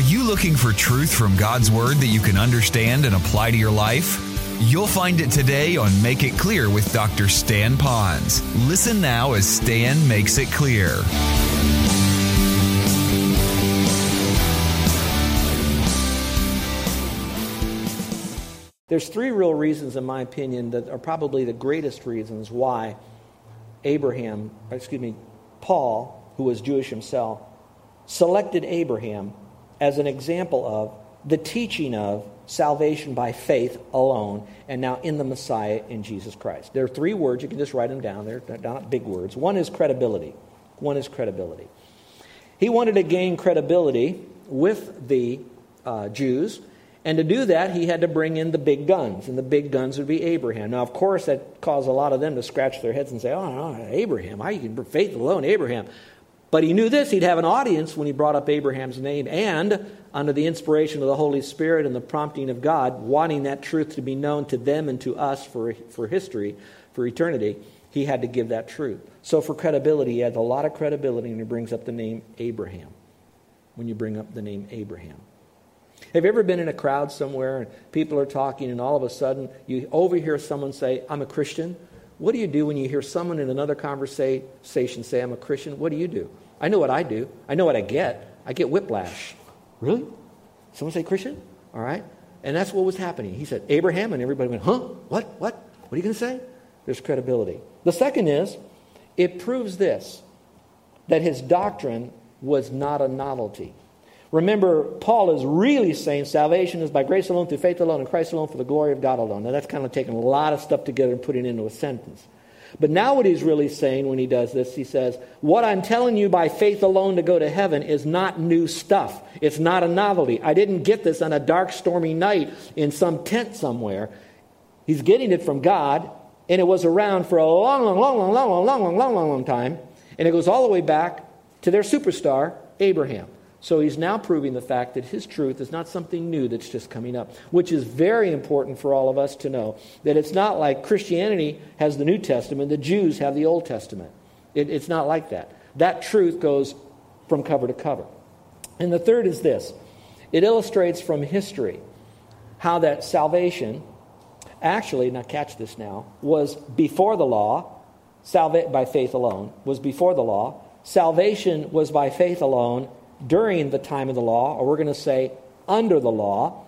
Are you looking for truth from God's Word that you can understand and apply to your life? You'll find it today on Make It Clear with Dr. Stan Ponz. Listen now as Stan makes it clear. There's three real reasons, in my opinion, that are probably the greatest reasons why Abraham, excuse me, Paul, who was Jewish himself, selected Abraham as an example of the teaching of salvation by faith alone, and now in the Messiah in Jesus Christ. There are three words, you can just write them down, they're not big words. One is credibility. One is credibility. He wanted to gain credibility with the uh, Jews and to do that, he had to bring in the big guns, and the big guns would be Abraham. Now, of course, that caused a lot of them to scratch their heads and say, Oh, no, Abraham, how you can faith alone, Abraham. But he knew this, he'd have an audience when he brought up Abraham's name, and under the inspiration of the Holy Spirit and the prompting of God, wanting that truth to be known to them and to us for, for history, for eternity, he had to give that truth. So, for credibility, he adds a lot of credibility when he brings up the name Abraham. When you bring up the name Abraham. Have you ever been in a crowd somewhere and people are talking and all of a sudden you overhear someone say, I'm a Christian? What do you do when you hear someone in another conversation say, I'm a Christian? What do you do? I know what I do. I know what I get. I get whiplash. Really? Someone say Christian? All right. And that's what was happening. He said, Abraham, and everybody went, huh? What? What? What are you going to say? There's credibility. The second is, it proves this that his doctrine was not a novelty. Remember, Paul is really saying salvation is by grace alone, through faith alone, in Christ alone, for the glory of God alone. Now, that's kind of taking a lot of stuff together and putting it into a sentence. But now, what he's really saying when he does this, he says, What I'm telling you by faith alone to go to heaven is not new stuff. It's not a novelty. I didn't get this on a dark, stormy night in some tent somewhere. He's getting it from God, and it was around for a long, long, long, long, long, long, long, long, long, long time. And it goes all the way back to their superstar, Abraham. So he's now proving the fact that his truth is not something new that's just coming up, which is very important for all of us to know. That it's not like Christianity has the New Testament, the Jews have the Old Testament. It, it's not like that. That truth goes from cover to cover. And the third is this it illustrates from history how that salvation, actually, now catch this now, was before the law, salva- by faith alone, was before the law. Salvation was by faith alone during the time of the law, or we're going to say under the law.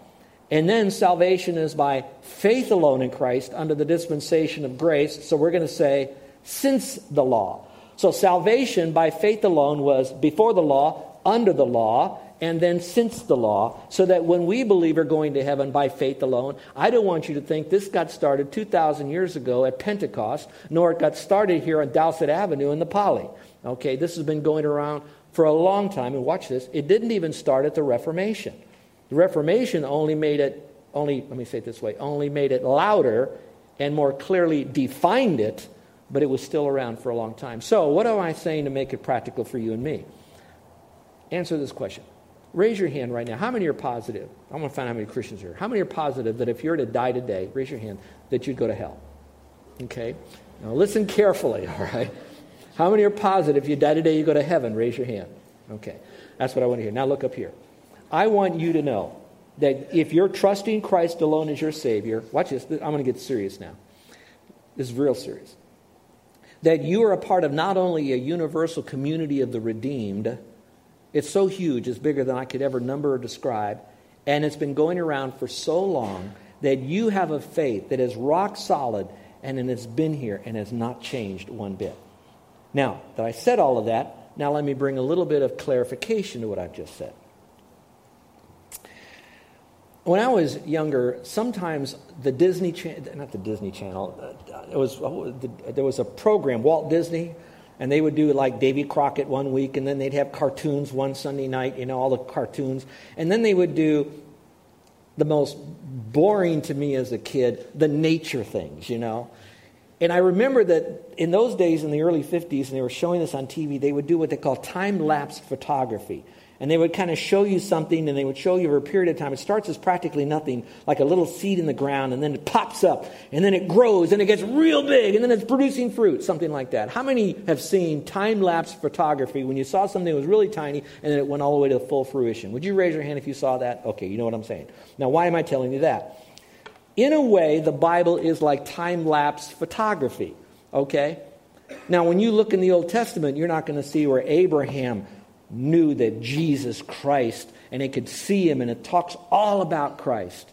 And then salvation is by faith alone in Christ under the dispensation of grace. So we're going to say since the law. So salvation by faith alone was before the law, under the law, and then since the law, so that when we believe are going to heaven by faith alone, I don't want you to think this got started 2,000 years ago at Pentecost, nor it got started here on Dowsett Avenue in the Poly. Okay, this has been going around for a long time, and watch this, it didn't even start at the Reformation. The Reformation only made it, only, let me say it this way, only made it louder and more clearly defined it, but it was still around for a long time. So, what am I saying to make it practical for you and me? Answer this question. Raise your hand right now. How many are positive? I want to find out how many Christians are here. How many are positive that if you're to die today, raise your hand, that you'd go to hell? Okay? Now listen carefully, all right? How many are positive if you die today, you go to heaven? Raise your hand. Okay. That's what I want to hear. Now look up here. I want you to know that if you're trusting Christ alone as your Savior, watch this. I'm going to get serious now. This is real serious. That you are a part of not only a universal community of the redeemed, it's so huge, it's bigger than I could ever number or describe, and it's been going around for so long that you have a faith that is rock solid and it has been here and has not changed one bit. Now, that I said all of that, now let me bring a little bit of clarification to what I've just said. When I was younger, sometimes the Disney Channel, not the Disney Channel, uh, it was, there was a program, Walt Disney, and they would do like Davy Crockett one week, and then they'd have cartoons one Sunday night, you know, all the cartoons. And then they would do the most boring to me as a kid, the nature things, you know. And I remember that in those days, in the early 50s, and they were showing this on TV, they would do what they call time lapse photography. and they would kind of show you something and they would show you over a period of time. It starts as practically nothing, like a little seed in the ground, and then it pops up, and then it grows, and it gets real big, and then it's producing fruit, something like that. How many have seen time lapse photography when you saw something that was really tiny and then it went all the way to full fruition? Would you raise your hand if you saw that? Okay, you know what I'm saying. Now, why am I telling you that? In a way, the Bible is like time lapse photography, okay? Now, when you look in the Old Testament, you're not going to see where Abraham knew that Jesus Christ and it could see him and it talks all about Christ.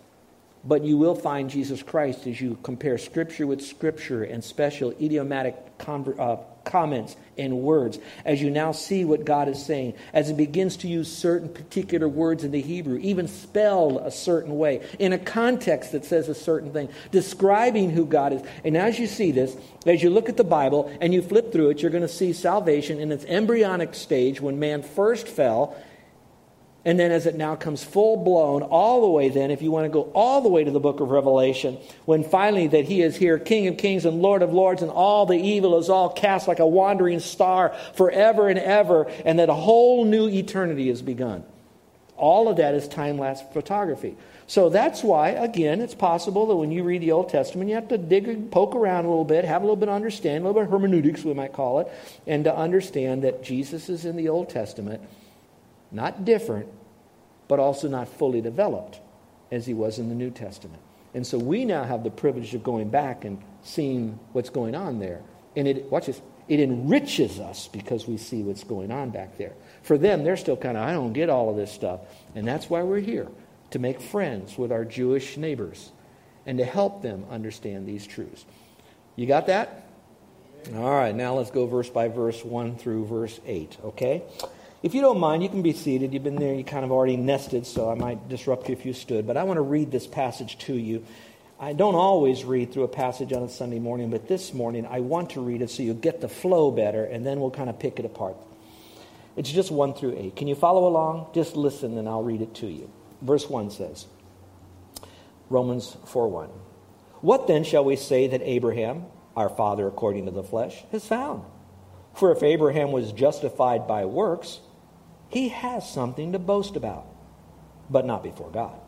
But you will find Jesus Christ as you compare Scripture with Scripture and special idiomatic conver- uh, comments and words, as you now see what God is saying, as it begins to use certain particular words in the Hebrew, even spelled a certain way, in a context that says a certain thing, describing who God is. And as you see this, as you look at the Bible and you flip through it, you're going to see salvation in its embryonic stage when man first fell and then as it now comes full blown, all the way then, if you want to go all the way to the book of Revelation, when finally that he is here, King of kings and Lord of lords, and all the evil is all cast like a wandering star forever and ever, and that a whole new eternity has begun. All of that is time lapse photography. So that's why, again, it's possible that when you read the Old Testament, you have to dig and poke around a little bit, have a little bit of understanding, a little bit of hermeneutics, we might call it, and to understand that Jesus is in the Old Testament not different, but also not fully developed as he was in the New Testament. And so we now have the privilege of going back and seeing what's going on there. And it, watch this, it enriches us because we see what's going on back there. For them, they're still kind of, I don't get all of this stuff. And that's why we're here, to make friends with our Jewish neighbors and to help them understand these truths. You got that? All right, now let's go verse by verse, 1 through verse 8, okay? If you don't mind, you can be seated. You've been there, you kind of already nested, so I might disrupt you if you stood. But I want to read this passage to you. I don't always read through a passage on a Sunday morning, but this morning I want to read it so you'll get the flow better, and then we'll kind of pick it apart. It's just 1 through 8. Can you follow along? Just listen, and I'll read it to you. Verse 1 says, Romans 4 1. What then shall we say that Abraham, our father according to the flesh, has found? For if Abraham was justified by works, he has something to boast about, but not before God.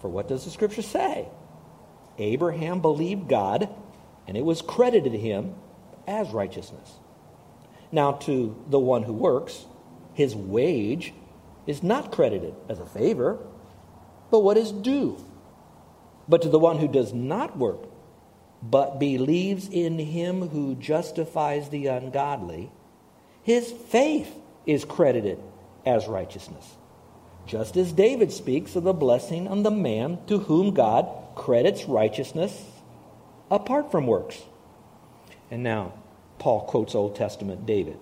For what does the scripture say? Abraham believed God, and it was credited to him as righteousness. Now, to the one who works, his wage is not credited as a favor, but what is due. But to the one who does not work, but believes in him who justifies the ungodly, his faith is credited as righteousness. Just as David speaks of the blessing on the man to whom God credits righteousness apart from works. And now, Paul quotes Old Testament David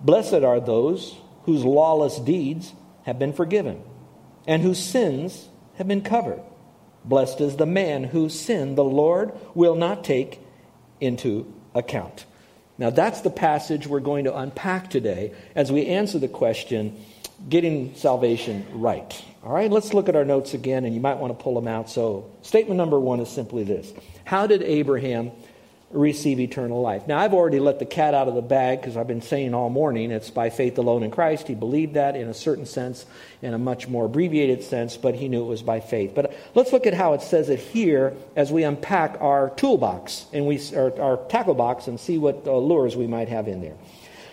Blessed are those whose lawless deeds have been forgiven and whose sins have been covered. Blessed is the man whose sin the Lord will not take into account. Now, that's the passage we're going to unpack today as we answer the question getting salvation right. All right, let's look at our notes again, and you might want to pull them out. So, statement number one is simply this How did Abraham receive eternal life? Now, I've already let the cat out of the bag because I've been saying all morning it's by faith alone in Christ. He believed that in a certain sense, in a much more abbreviated sense, but he knew it was by faith. But let's look at how it says it here as we unpack our toolbox and we, our, our tackle box and see what uh, lures we might have in there.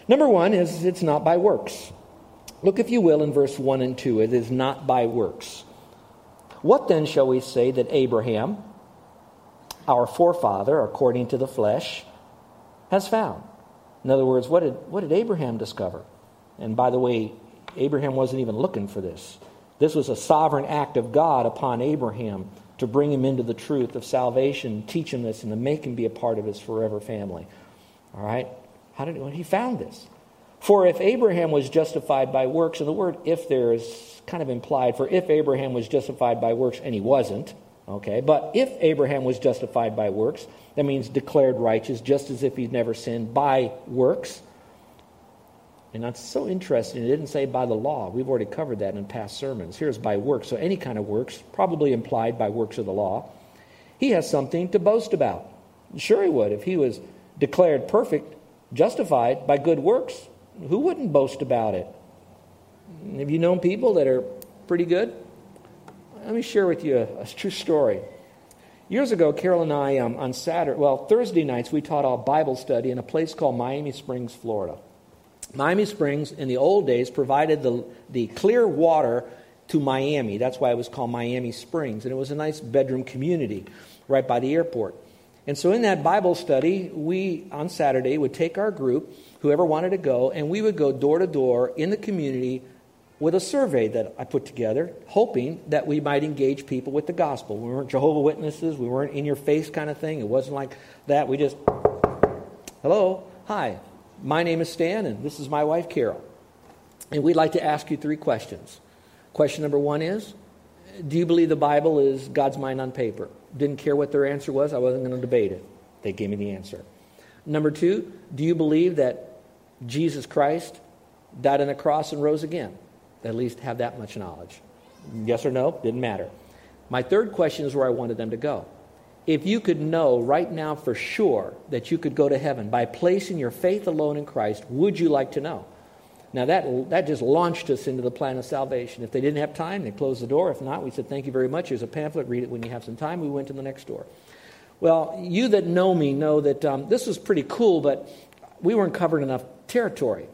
Number one is it's not by works. Look, if you will, in verse 1 and 2. It is not by works. What then shall we say that Abraham, our forefather, according to the flesh, has found? In other words, what did, what did Abraham discover? And by the way, Abraham wasn't even looking for this. This was a sovereign act of God upon Abraham to bring him into the truth of salvation, teach him this, and to make him be a part of his forever family. All right? How did he found this? For if Abraham was justified by works, and the word if there is kind of implied, for if Abraham was justified by works, and he wasn't, okay, but if Abraham was justified by works, that means declared righteous, just as if he'd never sinned by works. And that's so interesting. It didn't say by the law. We've already covered that in past sermons. Here's by works. So any kind of works, probably implied by works of the law. He has something to boast about. Sure, he would. If he was declared perfect, justified by good works, who wouldn't boast about it? Have you known people that are pretty good? Let me share with you a, a true story. Years ago, Carol and I, um, on Saturday, well, Thursday nights, we taught a Bible study in a place called Miami Springs, Florida. Miami Springs, in the old days, provided the, the clear water to Miami. That's why it was called Miami Springs. And it was a nice bedroom community right by the airport. And so, in that Bible study, we on Saturday would take our group, whoever wanted to go, and we would go door to door in the community with a survey that I put together, hoping that we might engage people with the gospel. We weren't Jehovah Witnesses, we weren't in your face kind of thing. It wasn't like that. We just, hello, hi, my name is Stan, and this is my wife, Carol. And we'd like to ask you three questions. Question number one is Do you believe the Bible is God's mind on paper? Didn't care what their answer was, I wasn't going to debate it. They gave me the answer. Number two, do you believe that Jesus Christ died on the cross and rose again? At least have that much knowledge. Yes or no? Didn't matter. My third question is where I wanted them to go. If you could know right now for sure that you could go to heaven by placing your faith alone in Christ, would you like to know? Now, that, that just launched us into the plan of salvation. If they didn't have time, they closed the door. If not, we said, Thank you very much. Here's a pamphlet. Read it when you have some time. We went to the next door. Well, you that know me know that um, this was pretty cool, but we weren't covering enough territory.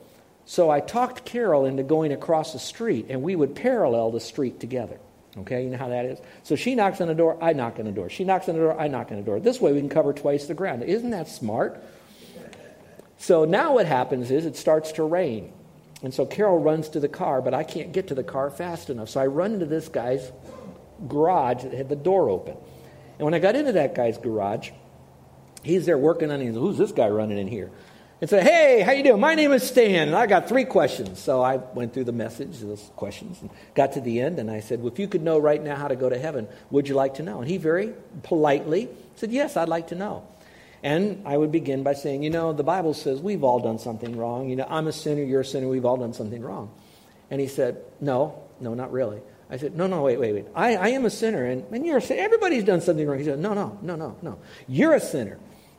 So I talked Carol into going across the street, and we would parallel the street together. Okay, you know how that is? So she knocks on the door, I knock on the door. She knocks on the door, I knock on the door. This way we can cover twice the ground. Isn't that smart? So now what happens is it starts to rain. And so Carol runs to the car, but I can't get to the car fast enough. So I run into this guy's garage that had the door open. And when I got into that guy's garage, he's there working on it. Who's this guy running in here? And say, "Hey, how you doing? My name is Stan, and I got three questions." So I went through the message, those questions, and got to the end, and I said, well, "If you could know right now how to go to heaven, would you like to know?" And he very politely said, "Yes, I'd like to know." And I would begin by saying, "You know, the Bible says we've all done something wrong. You know, I'm a sinner, you're a sinner, we've all done something wrong." And he said, "No, no, not really." I said, no, no, wait, wait, wait. I, I am a sinner, and, and you're a sinner. Everybody's done something wrong. He said, no, no, no, no, no. You're a sinner.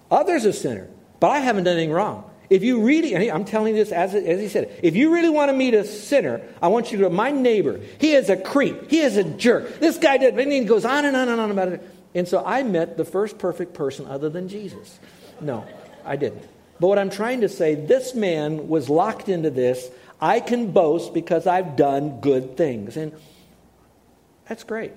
Others are sinner. But I haven't done anything wrong. If you really, I'm telling you this as, as he said, if you really want to meet a sinner, I want you to go, my neighbor, he is a creep, he is a jerk. This guy did, and he goes on and on and on about it. And so I met the first perfect person other than Jesus. No, I didn't. But what I'm trying to say, this man was locked into this. I can boast because I've done good things. And that's great.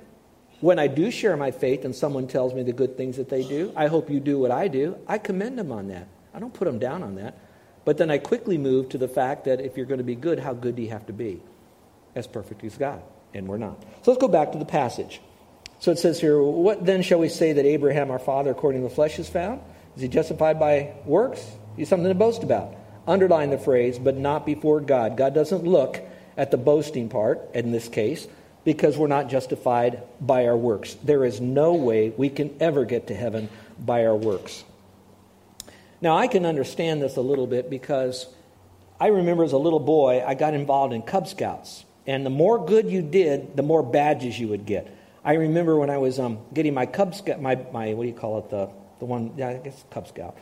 When I do share my faith and someone tells me the good things that they do, I hope you do what I do. I commend them on that. I don't put them down on that. But then I quickly move to the fact that if you're going to be good, how good do you have to be? As perfect as God. And we're not. So let's go back to the passage. So it says here, What then shall we say that Abraham, our father, according to the flesh, is found? Is he justified by works? He's something to boast about. Underline the phrase, but not before God. God doesn't look at the boasting part in this case because we're not justified by our works. There is no way we can ever get to heaven by our works. Now, I can understand this a little bit because I remember as a little boy, I got involved in Cub Scouts. And the more good you did, the more badges you would get. I remember when I was um, getting my Cub Scout, my, my, what do you call it, the, the one, yeah, I guess Cub Scout.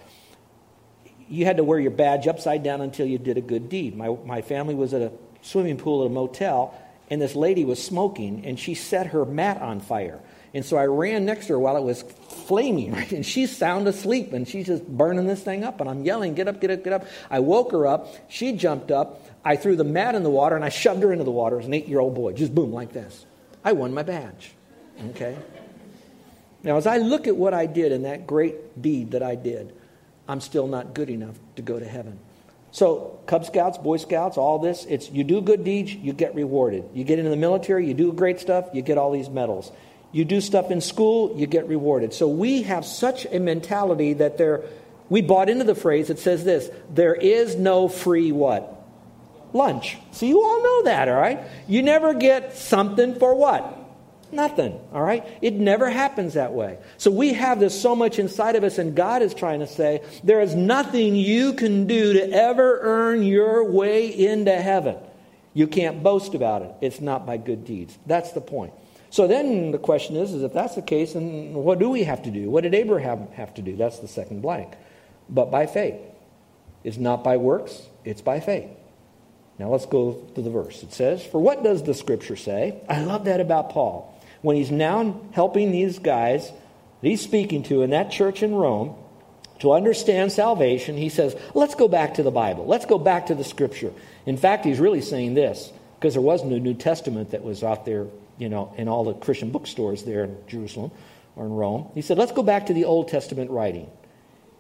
You had to wear your badge upside down until you did a good deed. My, my family was at a swimming pool at a motel, and this lady was smoking, and she set her mat on fire. And so I ran next to her while it was flaming, right? And she's sound asleep and she's just burning this thing up. And I'm yelling, Get up, get up, get up. I woke her up. She jumped up. I threw the mat in the water and I shoved her into the water as an eight year old boy. Just boom, like this. I won my badge. Okay? Now, as I look at what I did and that great deed that I did, I'm still not good enough to go to heaven. So, Cub Scouts, Boy Scouts, all this, it's you do good deeds, you get rewarded. You get into the military, you do great stuff, you get all these medals. You do stuff in school, you get rewarded. So we have such a mentality that there, we bought into the phrase that says this there is no free what? Lunch. So you all know that, all right? You never get something for what? Nothing, all right? It never happens that way. So we have this so much inside of us, and God is trying to say there is nothing you can do to ever earn your way into heaven. You can't boast about it. It's not by good deeds. That's the point. So then the question is, is if that's the case, then what do we have to do? What did Abraham have to do? That's the second blank. But by faith. It's not by works, it's by faith. Now let's go to the verse. It says, For what does the scripture say? I love that about Paul. When he's now helping these guys that he's speaking to in that church in Rome to understand salvation, he says, Let's go back to the Bible. Let's go back to the scripture. In fact, he's really saying this because there wasn't a New Testament that was out there, you know, in all the Christian bookstores there in Jerusalem or in Rome. He said, Let's go back to the Old Testament writing.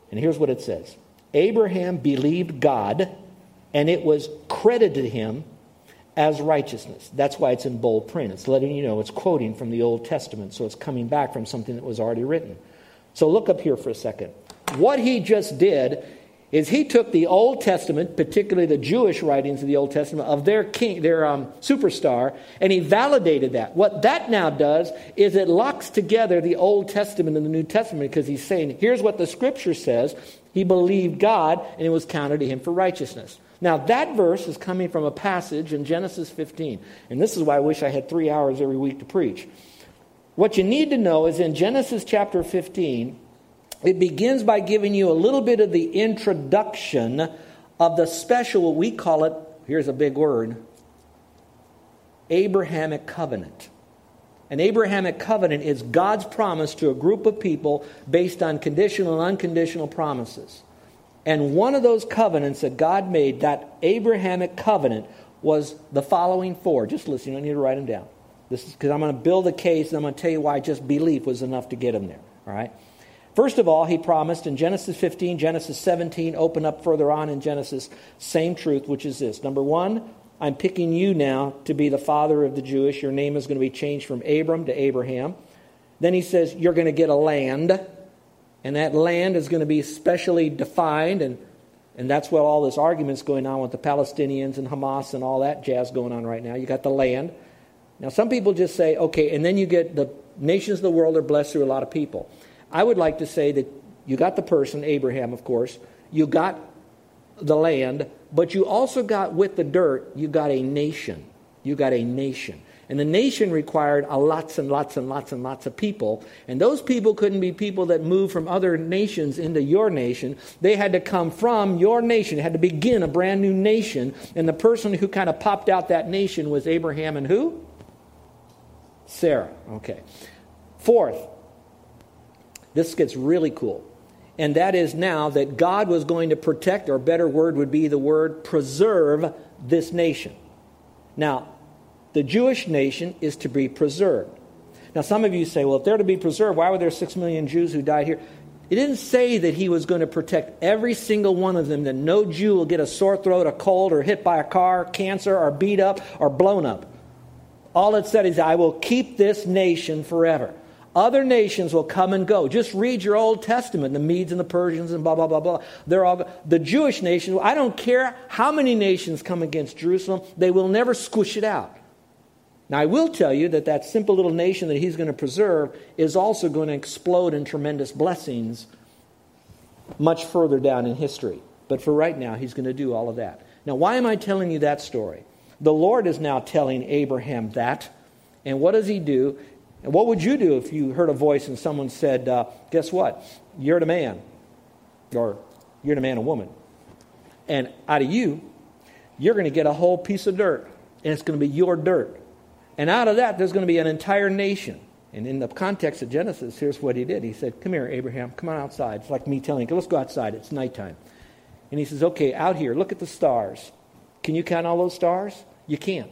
And here's what it says Abraham believed God, and it was credited him as righteousness. That's why it's in bold print. It's letting you know it's quoting from the Old Testament, so it's coming back from something that was already written. So look up here for a second. What he just did is he took the Old Testament, particularly the Jewish writings of the Old Testament, of their king, their um, superstar, and he validated that. What that now does is it locks together the Old Testament and the New Testament because he's saying, here's what the Scripture says. He believed God, and it was counted to him for righteousness. Now, that verse is coming from a passage in Genesis 15, and this is why I wish I had three hours every week to preach. What you need to know is in Genesis chapter 15, it begins by giving you a little bit of the introduction of the special, what we call it, here's a big word, Abrahamic covenant. An Abrahamic covenant is God's promise to a group of people based on conditional and unconditional promises. And one of those covenants that God made, that Abrahamic covenant, was the following four. Just listen, you don't need to write them down. This is because I'm going to build a case and I'm going to tell you why just belief was enough to get him there. All right? First of all, he promised in Genesis 15, Genesis 17, open up further on in Genesis, same truth, which is this. Number one, I'm picking you now to be the father of the Jewish. Your name is going to be changed from Abram to Abraham. Then he says, You're going to get a land, and that land is going to be specially defined, and, and that's what all this argument's going on with the Palestinians and Hamas and all that jazz going on right now. You got the land. Now, some people just say, okay, and then you get the nations of the world are blessed through a lot of people. I would like to say that you got the person, Abraham, of course, you got the land, but you also got with the dirt, you got a nation. You got a nation. And the nation required a lots and lots and lots and lots of people. And those people couldn't be people that moved from other nations into your nation. They had to come from your nation. They had to begin a brand new nation. And the person who kind of popped out that nation was Abraham and who? Sarah. Okay. Fourth, this gets really cool. And that is now that God was going to protect, or better word would be the word preserve this nation. Now, the Jewish nation is to be preserved. Now, some of you say, well, if they're to be preserved, why were there six million Jews who died here? It didn't say that he was going to protect every single one of them, that no Jew will get a sore throat, a cold, or hit by a car, cancer, or beat up, or blown up. All it said is, I will keep this nation forever. Other nations will come and go. Just read your Old Testament, the Medes and the Persians and blah, blah, blah, blah. They're all, the Jewish nation, I don't care how many nations come against Jerusalem, they will never squish it out. Now, I will tell you that that simple little nation that he's going to preserve is also going to explode in tremendous blessings much further down in history. But for right now, he's going to do all of that. Now, why am I telling you that story? The Lord is now telling Abraham that. And what does he do? And what would you do if you heard a voice and someone said, uh, Guess what? You're the man, or you're the man or woman. And out of you, you're going to get a whole piece of dirt, and it's going to be your dirt. And out of that, there's going to be an entire nation. And in the context of Genesis, here's what he did. He said, Come here, Abraham, come on outside. It's like me telling you, let's go outside. It's nighttime. And he says, Okay, out here, look at the stars. Can you count all those stars? You can't.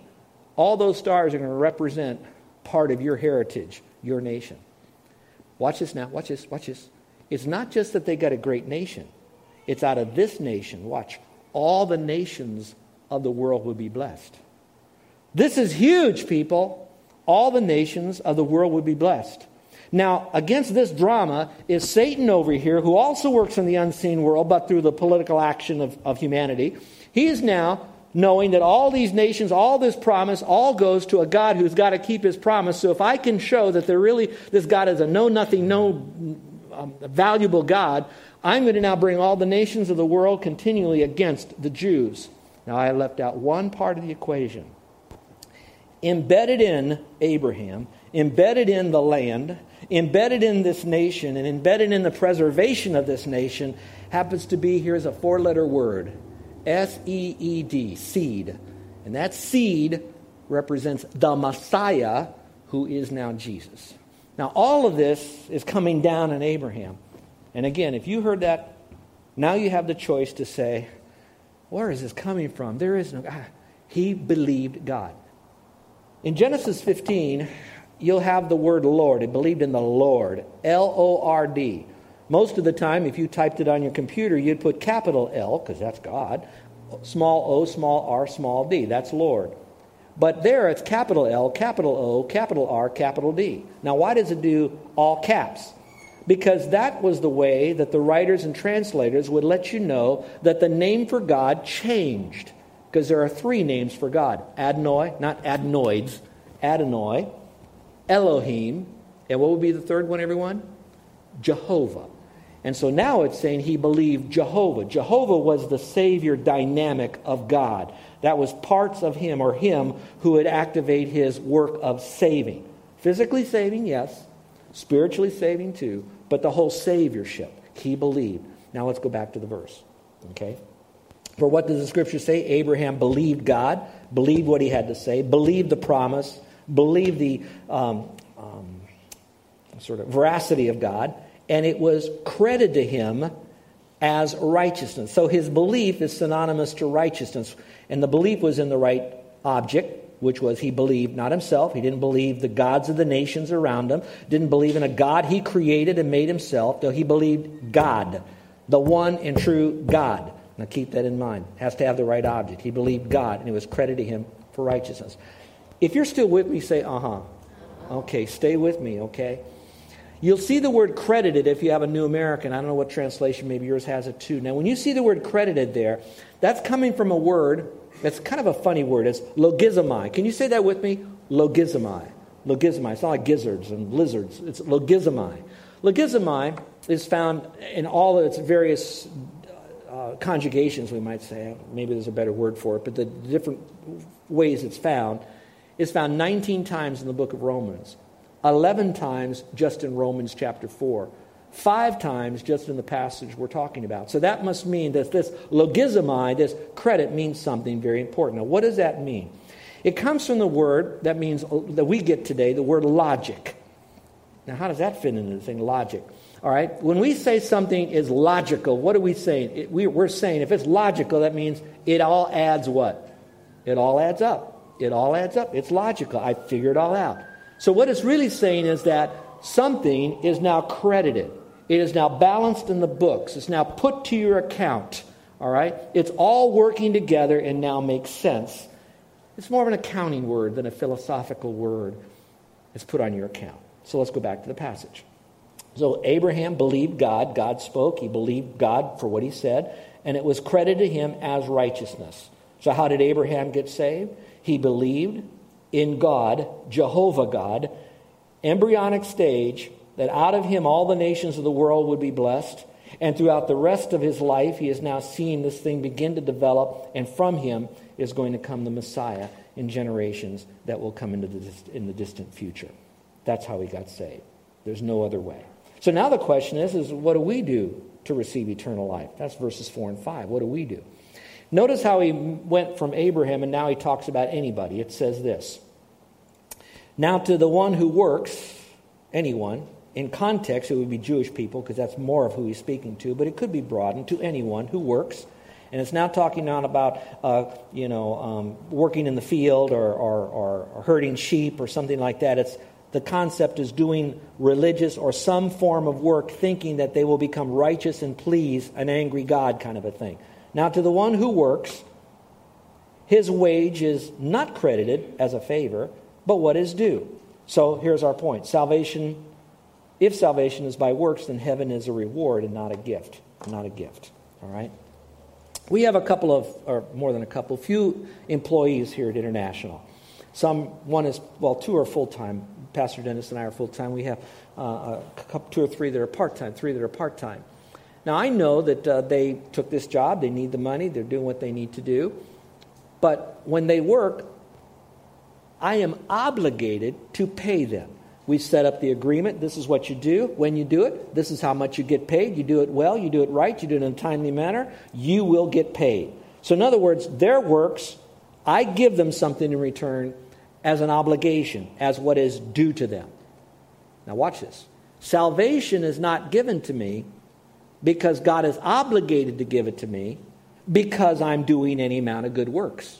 All those stars are going to represent part of your heritage, your nation. Watch this now. Watch this. Watch this. It's not just that they got a great nation, it's out of this nation. Watch. All the nations of the world will be blessed. This is huge, people. All the nations of the world would be blessed. Now, against this drama is Satan over here, who also works in the unseen world, but through the political action of, of humanity. He is now knowing that all these nations, all this promise, all goes to a God who's got to keep his promise. So if I can show that there really, this God is a know nothing, no um, valuable God, I'm going to now bring all the nations of the world continually against the Jews. Now I left out one part of the equation. Embedded in Abraham, embedded in the land, embedded in this nation, and embedded in the preservation of this nation happens to be here's a four letter word S E E D, seed. And that seed represents the Messiah, who is now Jesus. Now, all of this is coming down in Abraham. And again, if you heard that, now you have the choice to say, where is this coming from? There is no God. He believed God. In Genesis 15, you'll have the word Lord. It believed in the Lord. L O R D. Most of the time, if you typed it on your computer, you'd put capital L, because that's God, small o, small r, small d. That's Lord. But there it's capital L, capital O, capital R, capital D. Now, why does it do all caps? Because that was the way that the writers and translators would let you know that the name for God changed. Because there are three names for God Adonai, not adenoids, Adonai, Elohim, and what would be the third one, everyone? Jehovah. And so now it's saying he believed Jehovah. Jehovah was the Savior dynamic of God. That was parts of him or him who would activate his work of saving. Physically saving, yes. Spiritually saving, too. But the whole Saviorship, he believed. Now let's go back to the verse. Okay? For what does the scripture say? Abraham believed God, believed what he had to say, believed the promise, believed the um, um, sort of veracity of God, and it was credited to him as righteousness. So his belief is synonymous to righteousness. And the belief was in the right object, which was he believed not himself. He didn't believe the gods of the nations around him, didn't believe in a God he created and made himself, though he believed God, the one and true God. Now keep that in mind. Has to have the right object. He believed God, and it was credited to him for righteousness. If you're still with me, say, uh huh. Okay, stay with me, okay? You'll see the word credited if you have a New American. I don't know what translation, maybe yours has it too. Now, when you see the word credited there, that's coming from a word that's kind of a funny word. It's logizomai. Can you say that with me? Logizomai. Logizomai. It's not like gizzards and lizards. It's logizomai. Logizomai is found in all of its various uh, conjugations, we might say. Maybe there's a better word for it, but the different ways it's found is found 19 times in the book of Romans. 11 times just in Romans chapter 4, five times just in the passage we're talking about. So that must mean that this logizomai, this credit, means something very important. Now, what does that mean? It comes from the word that means that we get today, the word logic. Now, how does that fit into the thing, logic? All right, when we say something is logical, what are we saying? It, we, we're saying if it's logical, that means it all adds what? It all adds up. It all adds up. It's logical. I figure it all out. So, what it's really saying is that something is now credited. It is now balanced in the books. It's now put to your account. All right? It's all working together and now makes sense. It's more of an accounting word than a philosophical word. It's put on your account. So let's go back to the passage. So Abraham believed God. God spoke. He believed God for what he said. And it was credited to him as righteousness. So, how did Abraham get saved? He believed in God, Jehovah God, embryonic stage, that out of him all the nations of the world would be blessed. And throughout the rest of his life, he is now seeing this thing begin to develop, and from him is going to come the Messiah in generations that will come into the, in the distant future. That's how he got saved. There's no other way. So now the question is, is what do we do to receive eternal life? That's verses 4 and 5. What do we do? Notice how he went from Abraham and now he talks about anybody. It says this Now, to the one who works, anyone, in context, it would be Jewish people because that's more of who he's speaking to, but it could be broadened to anyone who works. And it's now talking not about, uh, you know, um, working in the field or, or, or herding sheep or something like that. It's the concept is doing religious or some form of work, thinking that they will become righteous and please an angry God, kind of a thing. Now, to the one who works, his wage is not credited as a favor, but what is due. So here's our point salvation, if salvation is by works, then heaven is a reward and not a gift. Not a gift. All right? We have a couple of, or more than a couple, few employees here at International. Some, one is, well, two are full time. Pastor Dennis and I are full time. We have uh, couple, two or three that are part time, three that are part time. Now, I know that uh, they took this job, they need the money, they're doing what they need to do. But when they work, I am obligated to pay them. We set up the agreement. This is what you do. When you do it, this is how much you get paid. You do it well, you do it right, you do it in a timely manner, you will get paid. So, in other words, their works I give them something in return as an obligation, as what is due to them. Now, watch this. Salvation is not given to me because God is obligated to give it to me because I'm doing any amount of good works.